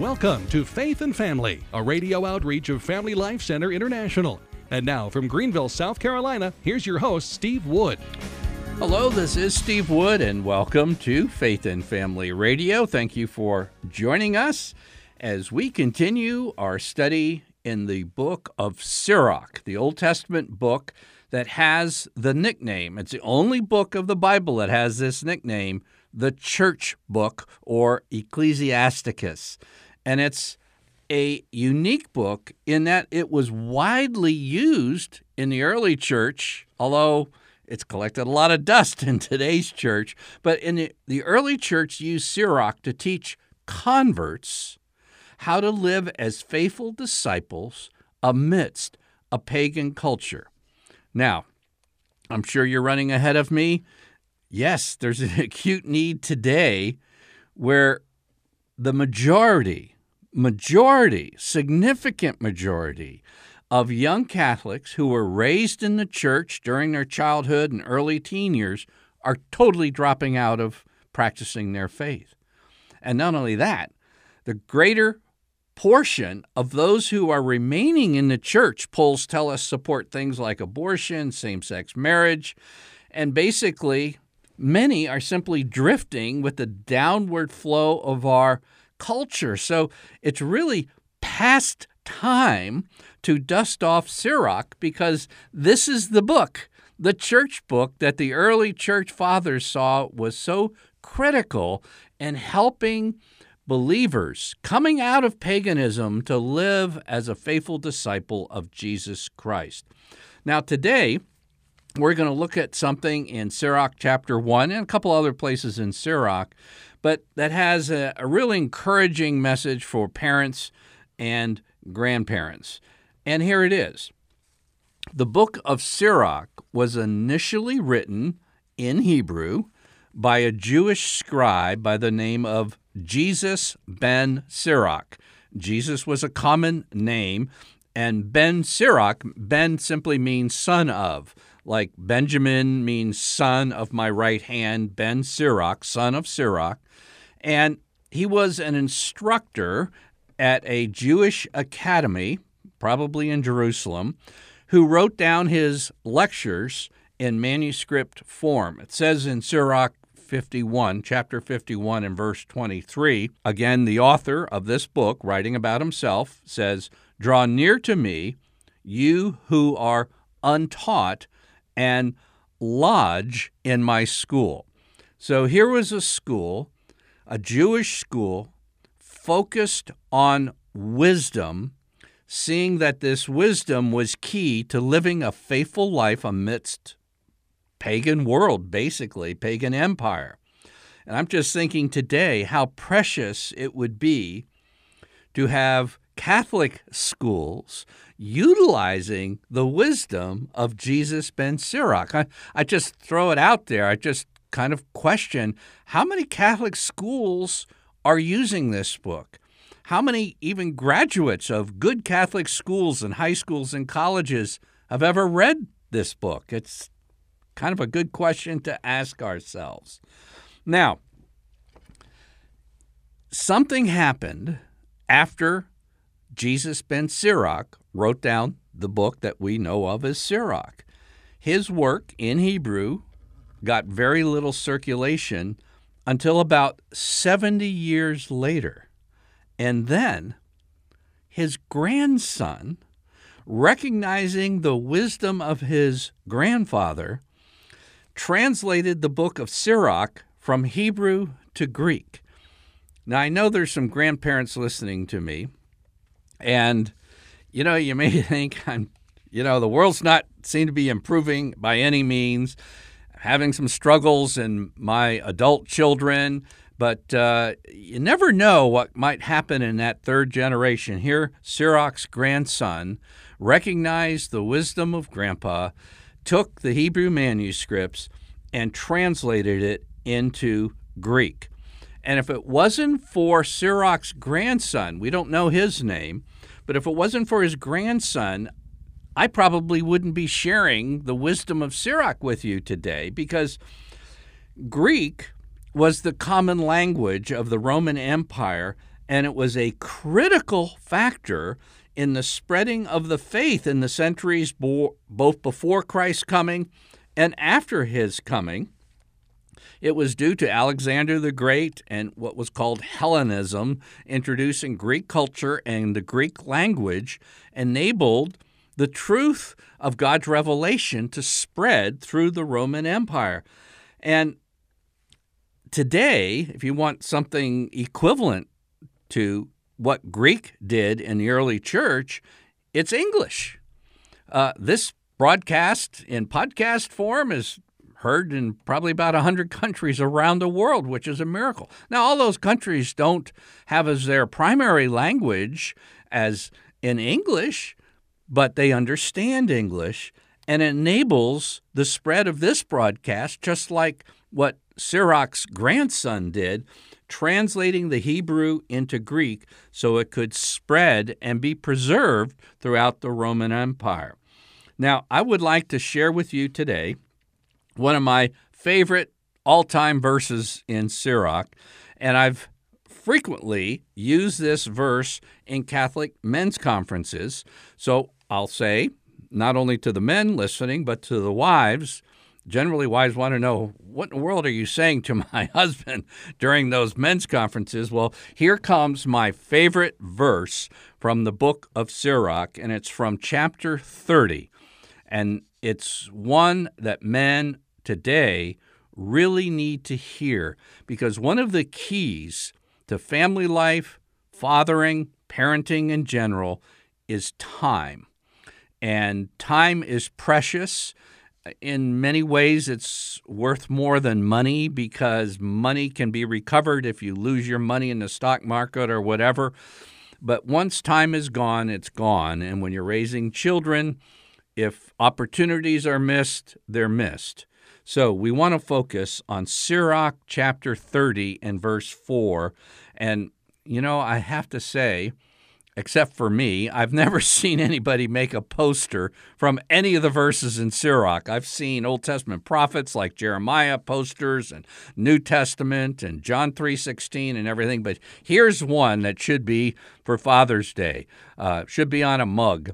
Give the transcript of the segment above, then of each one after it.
Welcome to Faith and Family, a radio outreach of Family Life Center International. And now from Greenville, South Carolina, here's your host, Steve Wood. Hello, this is Steve Wood, and welcome to Faith and Family Radio. Thank you for joining us as we continue our study in the book of Sirach, the Old Testament book that has the nickname. It's the only book of the Bible that has this nickname, the church book or Ecclesiasticus. And it's a unique book in that it was widely used in the early church, although it's collected a lot of dust in today's church. But in the, the early church used Sirach to teach converts how to live as faithful disciples amidst a pagan culture. Now, I'm sure you're running ahead of me. Yes, there's an acute need today where the majority, majority, significant majority of young Catholics who were raised in the church during their childhood and early teen years are totally dropping out of practicing their faith. And not only that, the greater portion of those who are remaining in the church, polls tell us, support things like abortion, same sex marriage, and basically, many are simply drifting with the downward flow of our culture. So it's really past time to dust off Sirach because this is the book, the church book that the early church fathers saw was so critical in helping believers coming out of paganism to live as a faithful disciple of Jesus Christ. Now, today, we're going to look at something in Sirach chapter 1 and a couple other places in Sirach, but that has a, a really encouraging message for parents and grandparents. And here it is. The book of Sirach was initially written in Hebrew by a Jewish scribe by the name of Jesus ben Sirach. Jesus was a common name, and Ben Sirach, Ben simply means son of. Like Benjamin means son of my right hand, Ben Sirach, son of Sirach. And he was an instructor at a Jewish academy, probably in Jerusalem, who wrote down his lectures in manuscript form. It says in Sirach 51, chapter 51, and verse 23. Again, the author of this book, writing about himself, says, Draw near to me, you who are untaught, and lodge in my school. So here was a school, a Jewish school, focused on wisdom, seeing that this wisdom was key to living a faithful life amidst pagan world, basically, pagan empire. And I'm just thinking today how precious it would be to have Catholic schools utilizing the wisdom of Jesus ben Sirach. I, I just throw it out there. I just kind of question how many Catholic schools are using this book? How many even graduates of good Catholic schools and high schools and colleges have ever read this book? It's Kind of a good question to ask ourselves. Now, something happened after Jesus ben Sirach wrote down the book that we know of as Sirach. His work in Hebrew got very little circulation until about 70 years later. And then his grandson, recognizing the wisdom of his grandfather, translated the book of Sirach from Hebrew to Greek. Now, I know there's some grandparents listening to me, and you know, you may think I'm, you know, the world's not seem to be improving by any means. Having some struggles in my adult children, but uh, you never know what might happen in that third generation. Here, Sirach's grandson recognized the wisdom of grandpa took the Hebrew manuscripts and translated it into Greek. And if it wasn't for Sirach's grandson, we don't know his name, but if it wasn't for his grandson, I probably wouldn't be sharing the wisdom of Sirach with you today because Greek was the common language of the Roman Empire and it was a critical factor in the spreading of the faith in the centuries bo- both before Christ's coming and after his coming. It was due to Alexander the Great and what was called Hellenism, introducing Greek culture and the Greek language, enabled the truth of God's revelation to spread through the Roman Empire. And today, if you want something equivalent to what Greek did in the early church, it's English. Uh, this broadcast in podcast form is heard in probably about 100 countries around the world, which is a miracle. Now, all those countries don't have as their primary language as in English, but they understand English and enables the spread of this broadcast, just like what Sirach's grandson did, translating the Hebrew into Greek so it could spread and be preserved throughout the Roman Empire. Now, I would like to share with you today one of my favorite all time verses in Sirach, and I've frequently used this verse in Catholic men's conferences. So I'll say, not only to the men listening, but to the wives. Generally, wives want to know what in the world are you saying to my husband during those men's conferences? Well, here comes my favorite verse from the book of Sirach, and it's from chapter 30. And it's one that men today really need to hear because one of the keys to family life, fathering, parenting in general is time. And time is precious. In many ways, it's worth more than money because money can be recovered if you lose your money in the stock market or whatever. But once time is gone, it's gone. And when you're raising children, if opportunities are missed, they're missed. So we want to focus on Sirach chapter 30 and verse 4. And, you know, I have to say, except for me, I've never seen anybody make a poster from any of the verses in Sirach. I've seen Old Testament prophets like Jeremiah posters and New Testament and John 3:16 and everything, but here's one that should be for Father's Day. Uh, should be on a mug.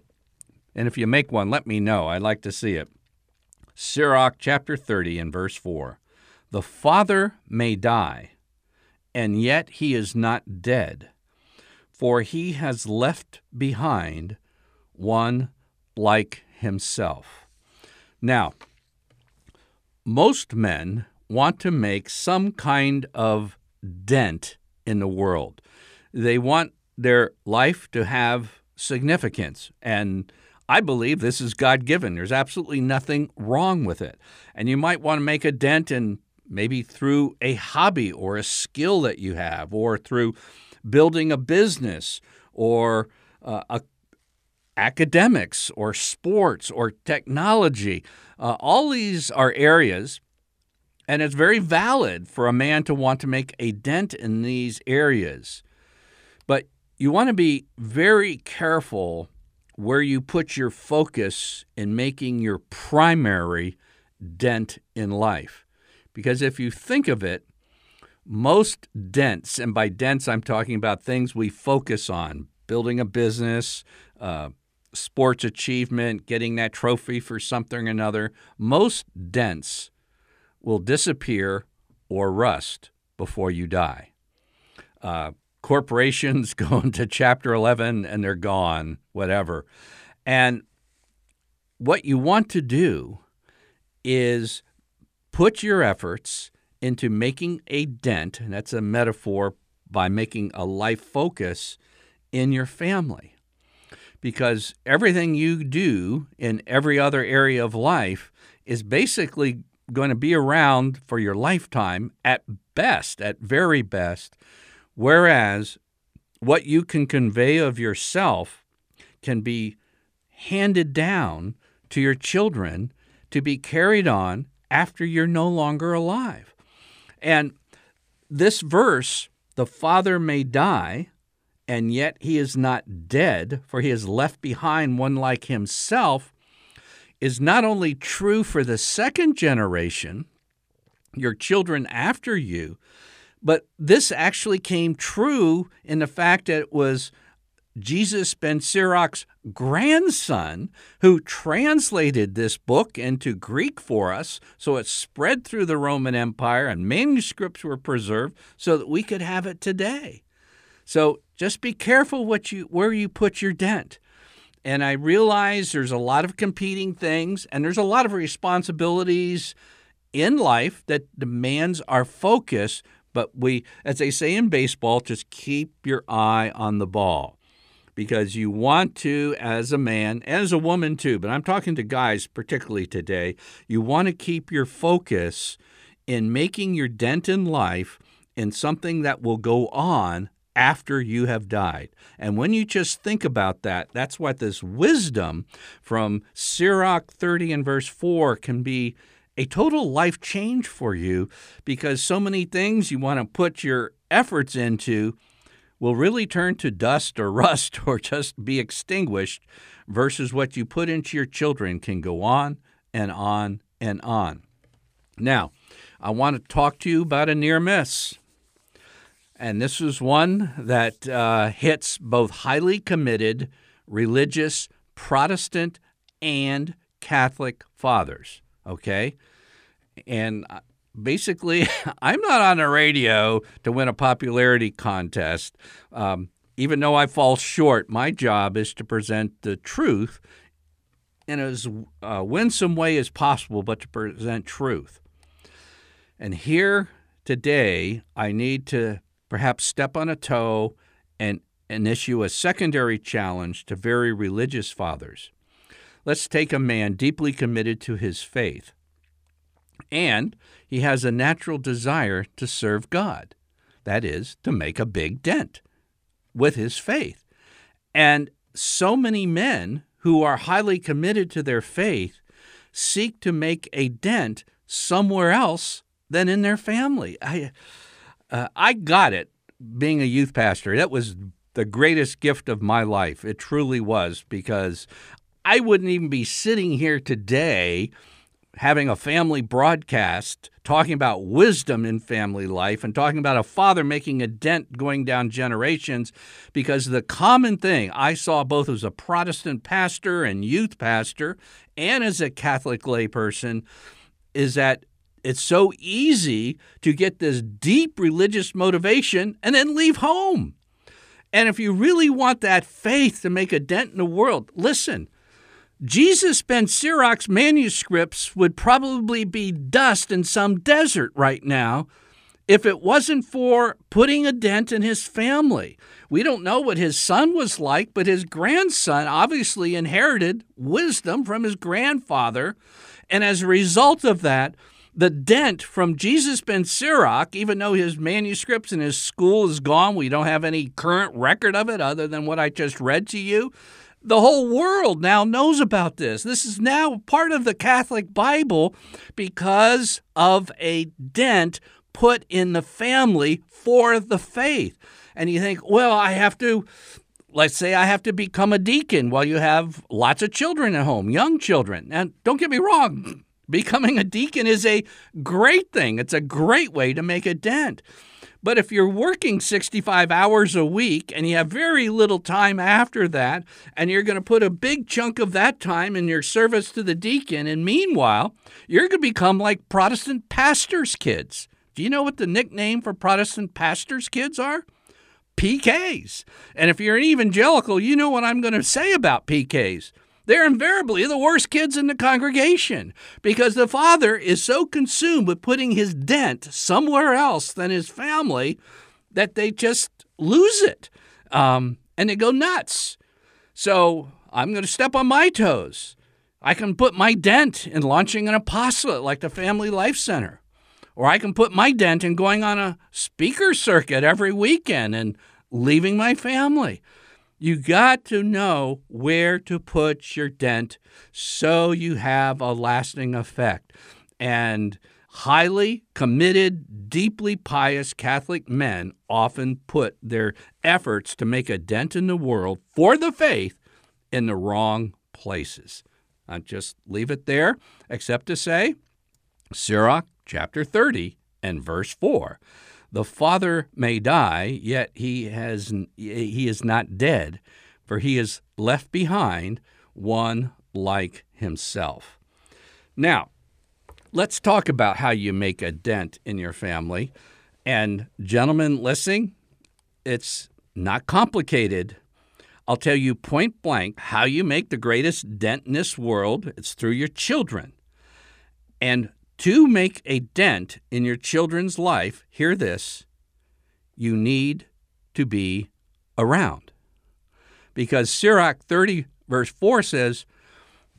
And if you make one, let me know. I'd like to see it. Sirach chapter 30 and verse 4. The father may die, and yet he is not dead, for he has left behind one like himself. Now, most men want to make some kind of dent in the world. They want their life to have significance and I believe this is God given. There's absolutely nothing wrong with it. And you might want to make a dent in maybe through a hobby or a skill that you have, or through building a business, or uh, a, academics, or sports, or technology. Uh, all these are areas, and it's very valid for a man to want to make a dent in these areas. But you want to be very careful where you put your focus in making your primary dent in life. Because if you think of it, most dents, and by dents I'm talking about things we focus on building a business, uh, sports achievement, getting that trophy for something or another, most dents will disappear or rust before you die. Uh, corporations go into Chapter 11 and they're gone, whatever. And what you want to do is put your efforts into making a dent, and that's a metaphor by making a life focus in your family. Because everything you do in every other area of life is basically going to be around for your lifetime at best, at very best, Whereas what you can convey of yourself can be handed down to your children to be carried on after you're no longer alive. And this verse, the father may die, and yet he is not dead, for he has left behind one like himself, is not only true for the second generation, your children after you, But this actually came true in the fact that it was Jesus ben Sirach's grandson who translated this book into Greek for us. So it spread through the Roman Empire and manuscripts were preserved so that we could have it today. So just be careful what you where you put your dent. And I realize there's a lot of competing things and there's a lot of responsibilities in life that demands our focus, but we as they say in baseball, just keep your eye on the ball because you want to, as a man, as a woman too, but I'm talking to guys particularly today, you want to keep your focus in making your dent in life in something that will go on after you have died. And when you just think about that, that's what this wisdom from Sirach 30 and verse 4 can be a total life change for you because so many things you want to put your efforts into will really turn to dust or rust or just be extinguished, versus what you put into your children can go on and on and on. Now, I want to talk to you about a near miss. And this is one that uh, hits both highly committed religious Protestant and Catholic fathers. Okay? And uh, basically, I'm not on the radio to win a popularity contest. Um, even though I fall short, my job is to present the truth in as uh, winsome way as possible, but to present truth. And here today, I need to perhaps step on a toe and, and issue a secondary challenge to very religious fathers. Let's take a man deeply committed to his faith and he has a natural desire to serve God. That is, to make a big dent with his faith. And so many men who are highly committed to their faith seek to make a dent somewhere else than in their family. I, uh, I got it being a youth pastor. That was the greatest gift of my life. It truly was because I wouldn't even be sitting here today having a family broadcast talking about wisdom in family life and talking about a father making a dent going down generations because the common thing I saw both as a Protestant pastor and youth pastor and as a Catholic layperson is that it's so easy to get this deep religious motivation and then leave home. And if you really want that faith to make a dent in the world, listen, Jesus ben Sirach's manuscripts would probably be dust in some desert right now if it wasn't for putting a dent in his family. We don't know what his son was like, but his grandson obviously inherited wisdom from his grandfather. And as a result of that, the dent from Jesus ben Sirach, even though his manuscripts and his school is gone, we don't have any current record of it other than what I just read to you. The whole world now knows about this. This is now part of the Catholic Bible because of a dent put in the family for the faith. And you think, well, I have to, let's say I have to become a deacon while you have lots of children at home, young children. And don't get me wrong, becoming a deacon is a great thing, it's a great way to make a dent. But if you're working 65 hours a week and you have very little time after that, and you're going to put a big chunk of that time in your service to the deacon, and meanwhile, you're going to become like Protestant pastors' kids. Do you know what the nickname for Protestant pastors' kids are? PKs. And if you're an evangelical, you know what I'm going to say about PKs. They're invariably the worst kids in the congregation because the father is so consumed with putting his dent somewhere else than his family that they just lose it um, and they go nuts. So I'm going to step on my toes. I can put my dent in launching an apostolate like the Family Life Center. Or I can put my dent in going on a speaker circuit every weekend and leaving my family. You got to know where to put your dent so you have a lasting effect. And highly committed, deeply pious Catholic men often put their efforts to make a dent in the world for the faith in the wrong places. I just leave it there, except to say, Sirach chapter 30 and verse 4. The father may die, yet he has he is not dead, for he has left behind one like himself. Now, let's talk about how you make a dent in your family. And gentlemen listening, it's not complicated. I'll tell you point blank how you make the greatest dent in this world. It's through your children. And to make a dent in your children's life, hear this you need to be around. Because Sirach 30, verse 4 says,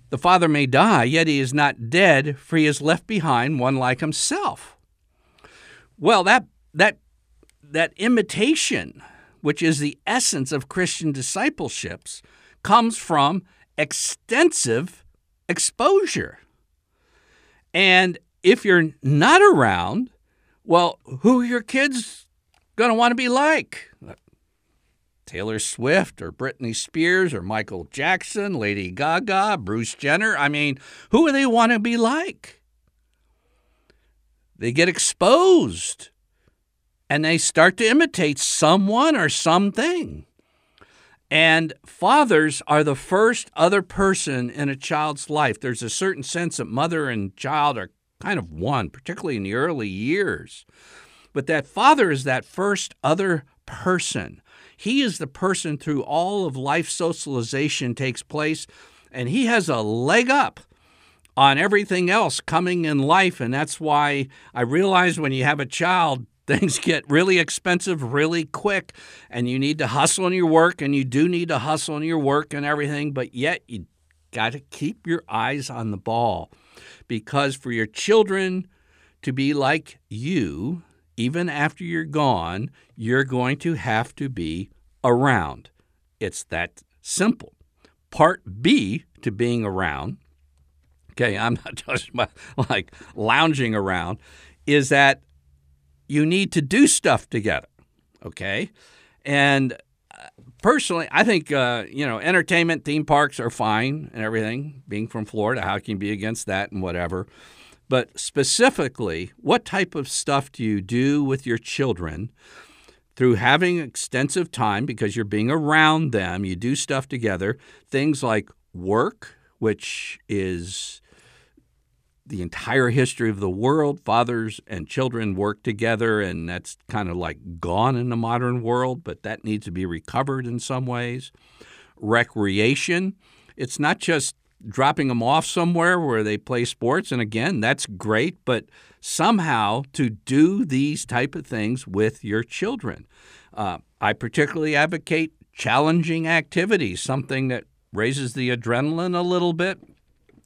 The father may die, yet he is not dead, for he has left behind one like himself. Well, that, that, that imitation, which is the essence of Christian discipleships, comes from extensive exposure. And if you're not around, well, who are your kids going to want to be like? Taylor Swift or Britney Spears or Michael Jackson, Lady Gaga, Bruce Jenner. I mean, who do they want to be like? They get exposed and they start to imitate someone or something. And fathers are the first other person in a child's life. There's a certain sense that mother and child are kind of one, particularly in the early years. But that father is that first other person. He is the person through all of life socialization takes place, and he has a leg up on everything else coming in life. And that's why I realize when you have a child, things get really expensive really quick and you need to hustle in your work and you do need to hustle in your work and everything but yet you got to keep your eyes on the ball because for your children to be like you even after you're gone you're going to have to be around it's that simple part b to being around okay i'm not talking about like lounging around is that you need to do stuff together. Okay. And personally, I think, uh, you know, entertainment, theme parks are fine and everything. Being from Florida, how can you be against that and whatever? But specifically, what type of stuff do you do with your children through having extensive time because you're being around them? You do stuff together, things like work, which is the entire history of the world. Fathers and children work together, and that's kind of like gone in the modern world, but that needs to be recovered in some ways. Recreation, it's not just dropping them off somewhere where they play sports, and again, that's great, but somehow to do these type of things with your children. Uh, I particularly advocate challenging activities, something that raises the adrenaline a little bit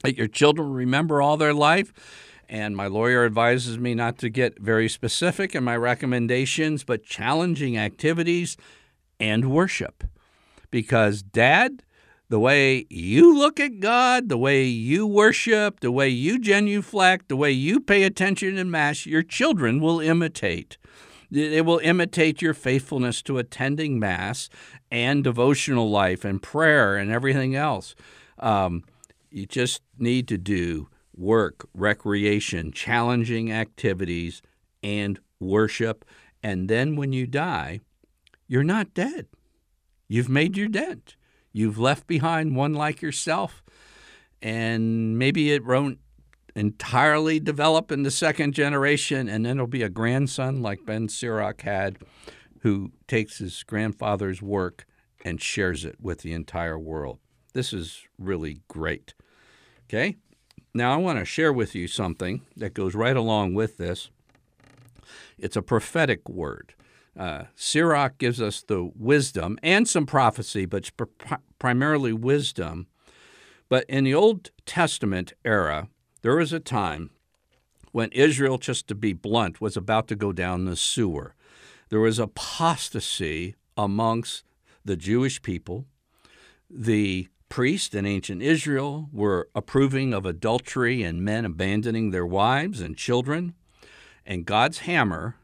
that your children remember all their life. And my lawyer advises me not to get very specific in my recommendations, but challenging activities and worship. Because, Dad, the way you look at God, the way you worship, the way you genuflect, the way you pay attention in Mass, your children will imitate. They will imitate your faithfulness to attending Mass and devotional life and prayer and everything else. Um, you just need to do work, recreation, challenging activities, and worship. And then when you die, you're not dead. You've made your dent. You've left behind one like yourself. And maybe it won't entirely develop in the second generation, and then it'll be a grandson like Ben Sirach had, who takes his grandfather's work and shares it with the entire world. This is really great. Okay? Now, I want to share with you something that goes right along with this. It's a prophetic word. Uh, Sirach gives us the wisdom and some prophecy, but pr- primarily wisdom. But in the Old Testament era, there was a time when Israel, just to be blunt, was about to go down the sewer. There was apostasy amongst the Jewish people. The priests in ancient Israel were approving of adultery and men abandoning their wives and children. And God's hammer,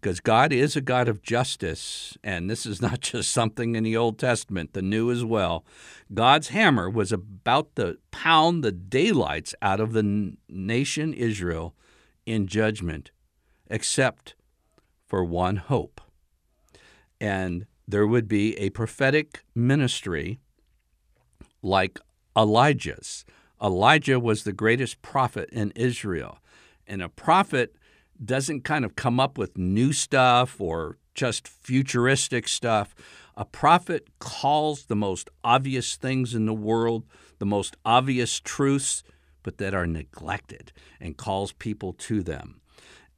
because God is a God of justice, and this is not just something in the Old Testament, the New as well. God's hammer was about to pound the daylights out of the nation Israel in judgment, except for one hope. And there would be a prophetic ministry like Elijah's. Elijah was the greatest prophet in Israel. And a prophet doesn't kind of come up with new stuff or just futuristic stuff. A prophet calls the most obvious things in the world, the most obvious truths, but that are neglected, and calls people to them.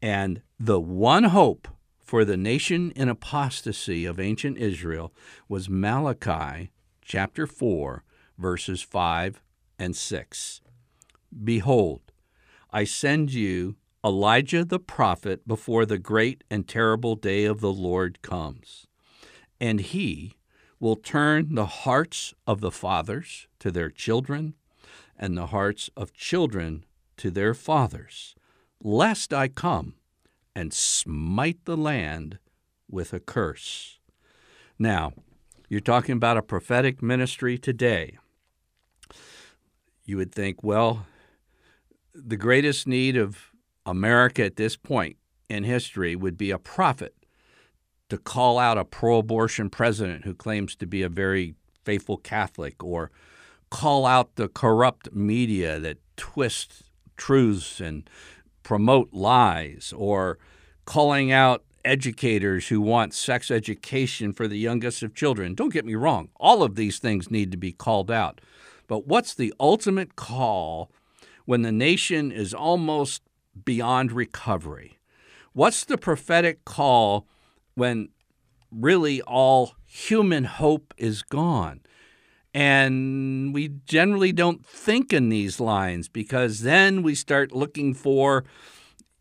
And the one hope for the nation in apostasy of ancient Israel was Malachi chapter 4, verses 5 and 6. Behold, I send you Elijah the prophet before the great and terrible day of the Lord comes. And he will turn the hearts of the fathers to their children, and the hearts of children to their fathers, lest I come and smite the land with a curse. Now, you're talking about a prophetic ministry today. You would think, well, the greatest need of America at this point in history would be a prophet to call out a pro abortion president who claims to be a very faithful Catholic or call out the corrupt media that twists truths and promote lies or calling out educators who want sex education for the youngest of children. Don't get me wrong, all of these things need to be called out. But what's the ultimate call when the nation is almost beyond recovery? What's the prophetic call when really all human hope is gone? And we generally don't think in these lines because then we start looking for,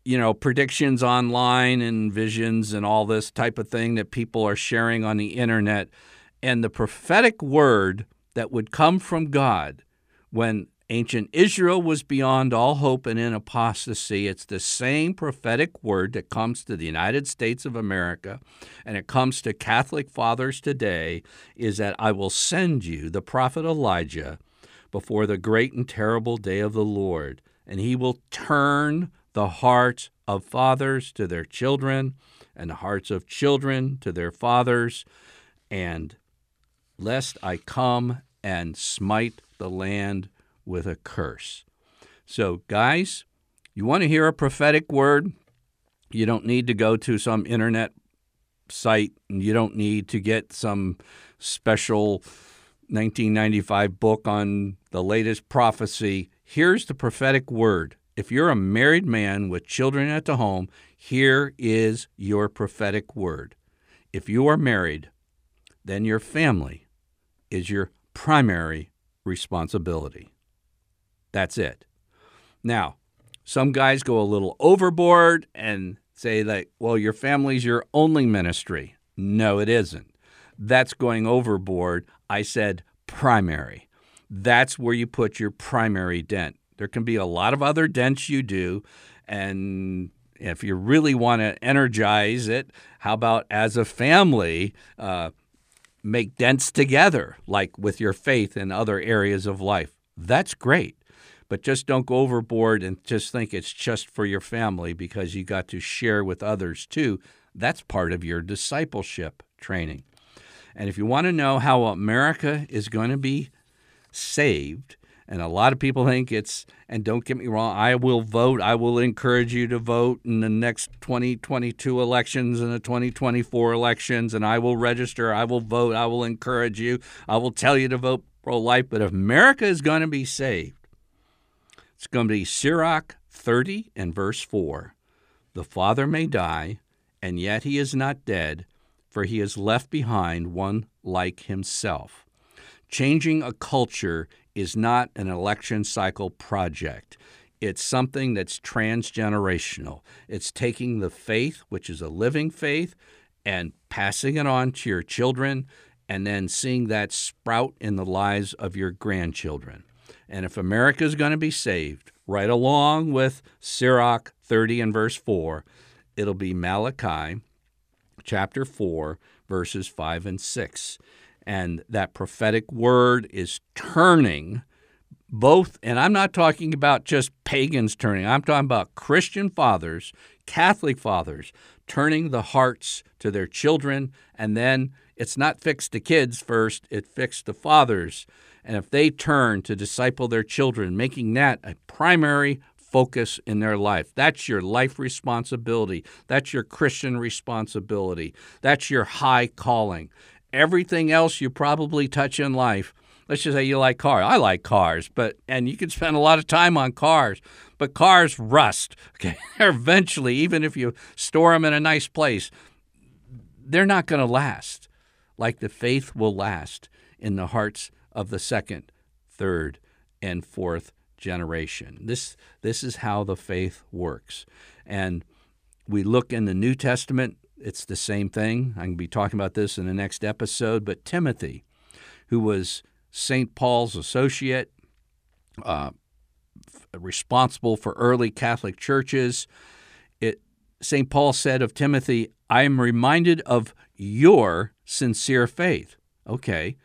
you know, predictions online and visions and all this type of thing that people are sharing on the internet. And the prophetic word that would come from God when Ancient Israel was beyond all hope and in apostasy. It's the same prophetic word that comes to the United States of America and it comes to Catholic fathers today is that I will send you the prophet Elijah before the great and terrible day of the Lord, and he will turn the hearts of fathers to their children and the hearts of children to their fathers, and lest I come and smite the land with a curse. So, guys, you want to hear a prophetic word? You don't need to go to some internet site and you don't need to get some special 1995 book on the latest prophecy. Here's the prophetic word. If you're a married man with children at the home, here is your prophetic word. If you are married, then your family is your primary responsibility. That's it. Now, some guys go a little overboard and say like, well, your family's your only ministry. No, it isn't. That's going overboard. I said primary. That's where you put your primary dent. There can be a lot of other dents you do. And if you really want to energize it, how about as a family, uh, make dents together, like with your faith in other areas of life? That's great but just don't go overboard and just think it's just for your family because you got to share with others too. That's part of your discipleship training. And if you want to know how America is going to be saved, and a lot of people think it's, and don't get me wrong, I will vote. I will encourage you to vote in the next 2022 elections and the 2024 elections, and I will register. I will vote. I will encourage you. I will tell you to vote pro life. But if America is going to be saved, it's going to be Sirach 30 and verse 4. The father may die, and yet he is not dead, for he has left behind one like himself. Changing a culture is not an election cycle project. It's something that's transgenerational. It's taking the faith, which is a living faith, and passing it on to your children, and then seeing that sprout in the lives of your grandchildren. And if America is going to be saved, right along with Sirach 30 and verse 4, it'll be Malachi chapter 4, verses 5 and 6. And that prophetic word is turning both, and I'm not talking about just pagans turning, I'm talking about Christian fathers Catholic fathers turning the hearts to their children, and then it's not fixed to kids first, it fixed to fathers. And if they turn to disciple their children, making that a primary focus in their life. That's your life responsibility. That's your Christian responsibility. That's your high calling. Everything else you probably touch in life, let's just say you like cars. I like cars, but and you can spend a lot of time on cars, but cars rust. Okay, eventually, even if you store them in a nice place, they're not going to last like the faith will last in the hearts of the second, third, and fourth generation. This this is how the faith works. And we look in the New Testament, it's the same thing. I'm going to be talking about this in the next episode, but Timothy, who was St. Paul's associate, uh, responsible for early Catholic churches, it St. Paul said of Timothy, I am reminded of your sincere faith. Okay.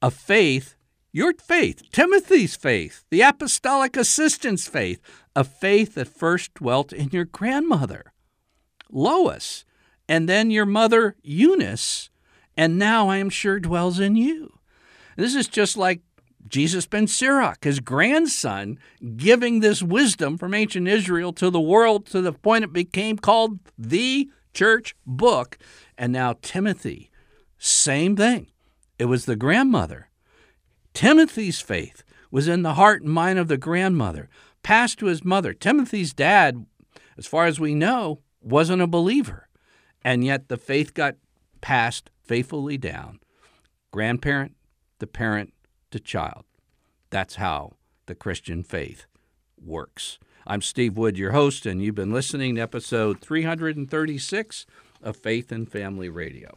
A faith your faith, Timothy's faith, the apostolic assistant's faith, a faith that first dwelt in your grandmother, Lois, and then your mother, Eunice, and now I am sure dwells in you. This is just like Jesus ben Sirach, his grandson, giving this wisdom from ancient Israel to the world to the point it became called the church book. And now Timothy, same thing. It was the grandmother Timothy's faith was in the heart and mind of the grandmother, passed to his mother. Timothy's dad, as far as we know, wasn't a believer, and yet the faith got passed faithfully down. Grandparent to parent to child. That's how the Christian faith works. I'm Steve Wood, your host, and you've been listening to episode 336 of Faith and Family Radio.